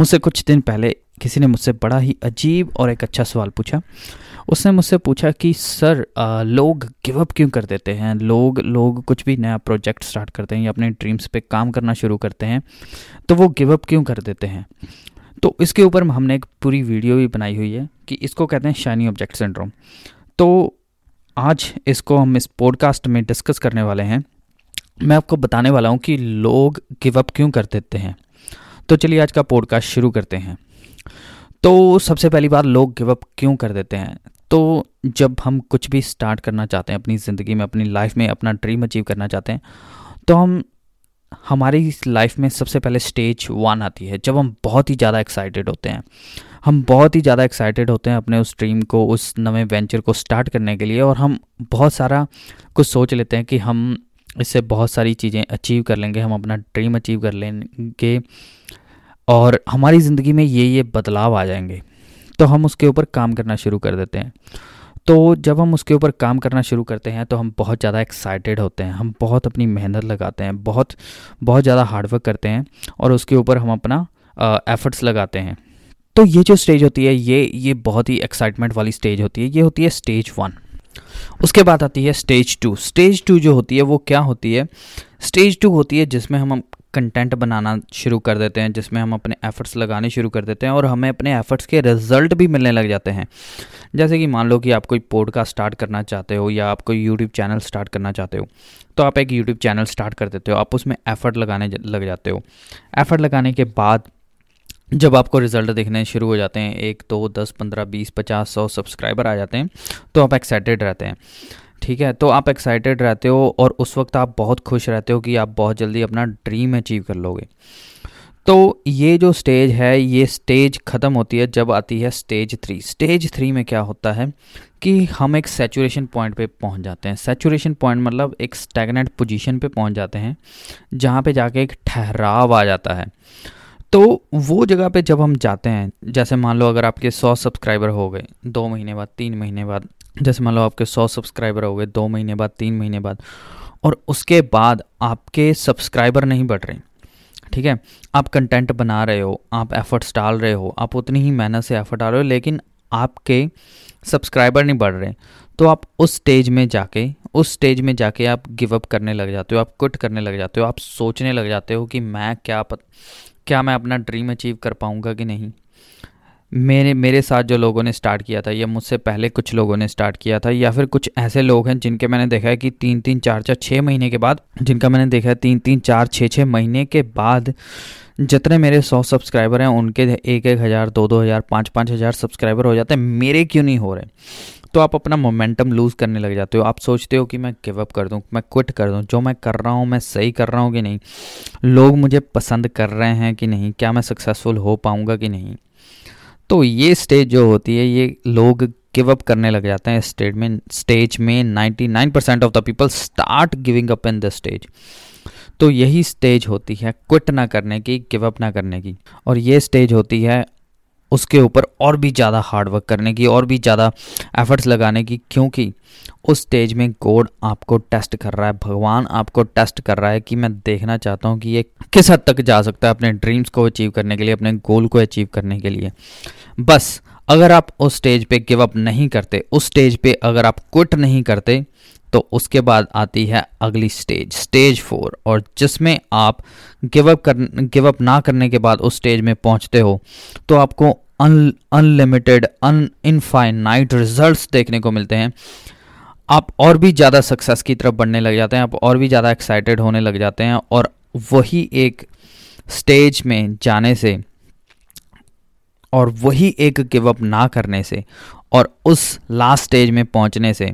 मुझसे कुछ दिन पहले किसी ने मुझसे बड़ा ही अजीब और एक अच्छा सवाल पूछा। उसने मुझसे पूछा कि सर आ, लोग गिव अप क्यों कर देते हैं? लोग लोग कुछ भी नया प्रोजेक्ट स्टार्ट करते हैं या अपने ड्रीम्स पे काम करना शुरू करते हैं तो वो गिव अप क्यों कर देते हैं? तो इसके ऊपर हमने एक पूरी वीडियो भी बनाई हुई है कि इसको कहते हैं शाइनी ऑब्जेक्ट सिंड्रोम तो आज इसको हम इस पॉडकास्ट में डिस्कस करने वाले हैं। मैं आपको बताने वाला हूँ कि लोग गिव अप क्यों कर देते हैं। तो चलिए आज का पॉडकास्ट शुरू करते हैं। तो सबसे पहली बात, लोग गिव अप क्यों कर देते हैं? तो जब हम कुछ भी स्टार्ट करना चाहते हैं, अपनी ज़िंदगी में, अपनी लाइफ में, अपना ड्रीम अचीव करना चाहते हैं तो हम, हमारी लाइफ में सबसे पहले स्टेज वन आती है, जब हम बहुत ही ज़्यादा एक्साइटेड होते हैं। हम बहुत ही ज़्यादा एक्साइटेड होते हैं अपने उस ड्रीम को, उस नवे वेंचर को स्टार्ट करने के लिए और हम बहुत सारा कुछ सोच लेते हैं कि हम इससे बहुत सारी चीज़ें अचीव कर लेंगे, हम अपना ड्रीम अचीव कर लेंगे। और हमारी ज़िंदगी में ये ये बदलाव आ जाएँगे। तो हम उसके ऊपर काम करना शुरू कर देते हैं। तो जब हम उसके ऊपर काम करना शुरू करते हैं तो हम बहुत ज़्यादा एक्साइटेड होते हैं। हम बहुत अपनी मेहनत लगाते हैं, बहुत बहुत ज़्यादा हार्डवर्क करते हैं और उसके ऊपर हम अपना एफर्ट्स लगाते हैं। तो ये जो स्टेज होती है, ये ये बहुत ही एक्साइटमेंट वाली स्टेज होती है। ये होती है स्टेज वन उसके बाद आती है स्टेज टू स्टेज टू जो होती है, वो क्या होती है? स्टेज टू होती है जिसमें हम कंटेंट बनाना शुरू कर देते हैं, जिसमें हम अपने एफ़र्ट्स लगाने शुरू कर देते हैं और हमें अपने एफ़र्ट्स के रिज़ल्ट भी मिलने लग जाते हैं। जैसे कि मान लो कि आप कोई पॉडकास्ट स्टार्ट करना चाहते हो या आप कोई यूट्यूब चैनल स्टार्ट करना चाहते हो तो आप एक यूट्यूब चैनल स्टार्ट कर देते हो, आप उसमें एफ़र्ट लगाने लग जाते हो। एफ़र्ट लगाने के बाद जब आपको रिज़ल्ट देखने शुरू हो जाते हैं, एक, दो, दस, पंद्रह, बीस, पचास, सौ सब्सक्राइबर आ जाते हैं तो आप एक्साइटेड रहते हैं। ठीक है तो आप एक्साइटेड रहते हो और उस वक्त आप बहुत खुश रहते हो कि आप बहुत जल्दी अपना ड्रीम अचीव कर लोगे। तो ये जो स्टेज है, ये स्टेज ख़त्म होती है जब आती है स्टेज थ्री स्टेज थ्री में क्या होता है कि हम एक सेचुरेशन पॉइंट पे पहुँच जाते हैं। सेचुरेशन पॉइंट मतलब एक स्टैगनेट पोजीशन पे पहुँच जाते हैं, जहाँ पे जाके एक ठहराव आ जाता है। तो वो जगह पे जब हम जाते हैं, जैसे मान लो अगर आपके सौ सब्सक्राइबर हो गए, दो महीने बाद, तीन महीने बाद जैसे मान लो आपके सौ सब्सक्राइबर हो गए दो महीने बाद तीन महीने बाद और उसके बाद आपके सब्सक्राइबर नहीं बढ़ रहे ठीक है? आप कंटेंट बना रहे हो आप एफर्ट्स डाल रहे हो आप उतनी ही मेहनत से एफर्ट डाल रहे हो लेकिन आपके सब्सक्राइबर नहीं बढ़ रहे तो आप उस स्टेज में जाके उस स्टेज में जाके आप गिव अप करने लग जाते हो आप कुट करने लग जाते हो आप सोचने लग जाते हो कि मैं क्या पत, क्या मैं अपना ड्रीम अचीव कर पाऊँगा कि नहीं? मेरे मेरे साथ जो लोगों ने स्टार्ट किया था, या मुझसे पहले कुछ लोगों ने स्टार्ट किया था, या फिर कुछ ऐसे लोग हैं जिनके मैंने देखा है कि तीन तीन, चार चार छः महीने के बाद, जिनका मैंने देखा है तीन तीन, चार छः छः महीने के बाद जितने मेरे सौ सब्सक्राइबर हैं, उनके एक एक हज़ार, दो दो हज़ार, पाँच पाँच हज़ार सब्सक्राइबर हो जाते हैं। मेरे क्यों नहीं हो रहे? तो आप अपना मोमेंटम लूज़ करने लग जाते हो। आप सोचते हो कि मैं गिव अप कर दूँ, मैं क्विट कर दूँ, जो मैं कर रहा हूँ, मैं सही कर रहा हूँ कि नहीं? लोग मुझे पसंद कर रहे हैं कि नहीं? क्या मैं सक्सेसफुल हो पाऊँगा कि नहीं? तो ये स्टेज जो होती है, ये लोग गिव अप करने लग जाते हैं स्टेज में स्टेज में 99 percent of the people start giving up in the stage तो यही स्टेज होती है क्विट ना करने की गिव अप ना करने की. और ये स्टेज होती है उसके ऊपर और भी ज़्यादा हार्डवर्क करने की और भी ज़्यादा एफर्ट्स लगाने की, क्योंकि उस स्टेज में गॉड आपको टेस्ट कर रहा है, भगवान आपको टेस्ट कर रहा है कि मैं देखना चाहता हूँ कि ये किस हद तक जा सकता है अपने ड्रीम्स को अचीव करने के लिए, अपने गोल को अचीव करने के लिए। बस अगर आप उस स्टेज पे गिव अप नहीं करते, उस स्टेज पे अगर आप क्विट नहीं करते तो उसके बाद आती है अगली स्टेज स्टेज फोर और जिसमें आप गिव अप कर गिव अप ना करने के बाद उस स्टेज में पहुँचते हो तो आपको अनलिमिटेड अन इनफाइनाइट रिजल्ट्स देखने को मिलते हैं। आप और भी ज़्यादा सक्सेस की तरफ़ बढ़ने लग जाते हैं, आप और भी ज़्यादा एक्साइटेड होने लग जाते हैं, और वही एक स्टेज में जाने से और वही एक गिव अप ना करने से और उस लास्ट स्टेज में पहुँचने से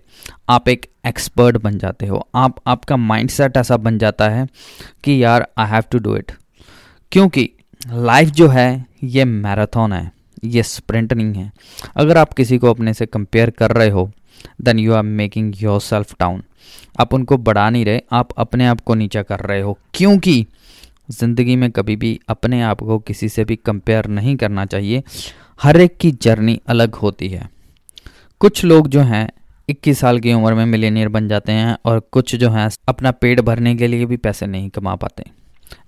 आप एक एक्सपर्ट बन जाते हो। आप, आपका माइंडसेट ऐसा बन जाता है कि यार I have to do it क्योंकि लाइफ जो है, ये मैराथन है, ये स्प्रिंट नहीं है। अगर आप किसी को अपने से कंपेयर कर रहे हो then you are making yourself down आप उनको बढ़ा नहीं रहे, आप अपने आप को नीचा कर रहे हो। क्योंकि ज़िंदगी में कभी भी अपने आप को किसी से भी कंपेयर नहीं करना चाहिए। हर एक की जर्नी अलग होती है। कुछ लोग जो हैं 21 साल की उम्र में मिलेनियर बन जाते हैं और कुछ जो हैं, अपना पेट भरने के लिए भी पैसे नहीं कमा पाते।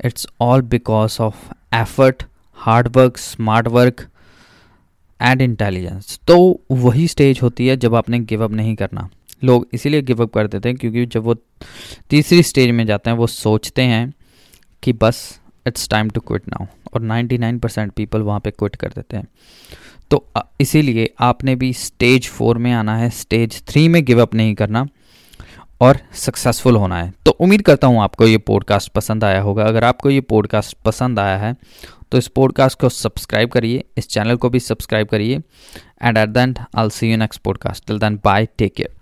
It's all because of effort hard work smart work and intelligence तो वही स्टेज होती है जब आपने गिव अप नहीं करना। लोग इसीलिए गिव अप कर देते हैं क्योंकि जब वो तीसरी स्टेज में जाते हैं, वो सोचते हैं कि बस it's time to quit now और 99 परसेंट पीपल वहाँ पे क्विट कर देते हैं। तो इसीलिए आपने भी स्टेज फोर में आना है स्टेज थ्री में गिव अप नहीं करना और सक्सेसफुल होना है। तो उम्मीद करता हूँ आपको ये पॉडकास्ट पसंद आया होगा। अगर आपको ये पॉडकास्ट पसंद आया है तो इस पॉडकास्ट को सब्सक्राइब करिए, इस चैनल को भी सब्सक्राइब करिए and at the end I see you next podcast till then bye take care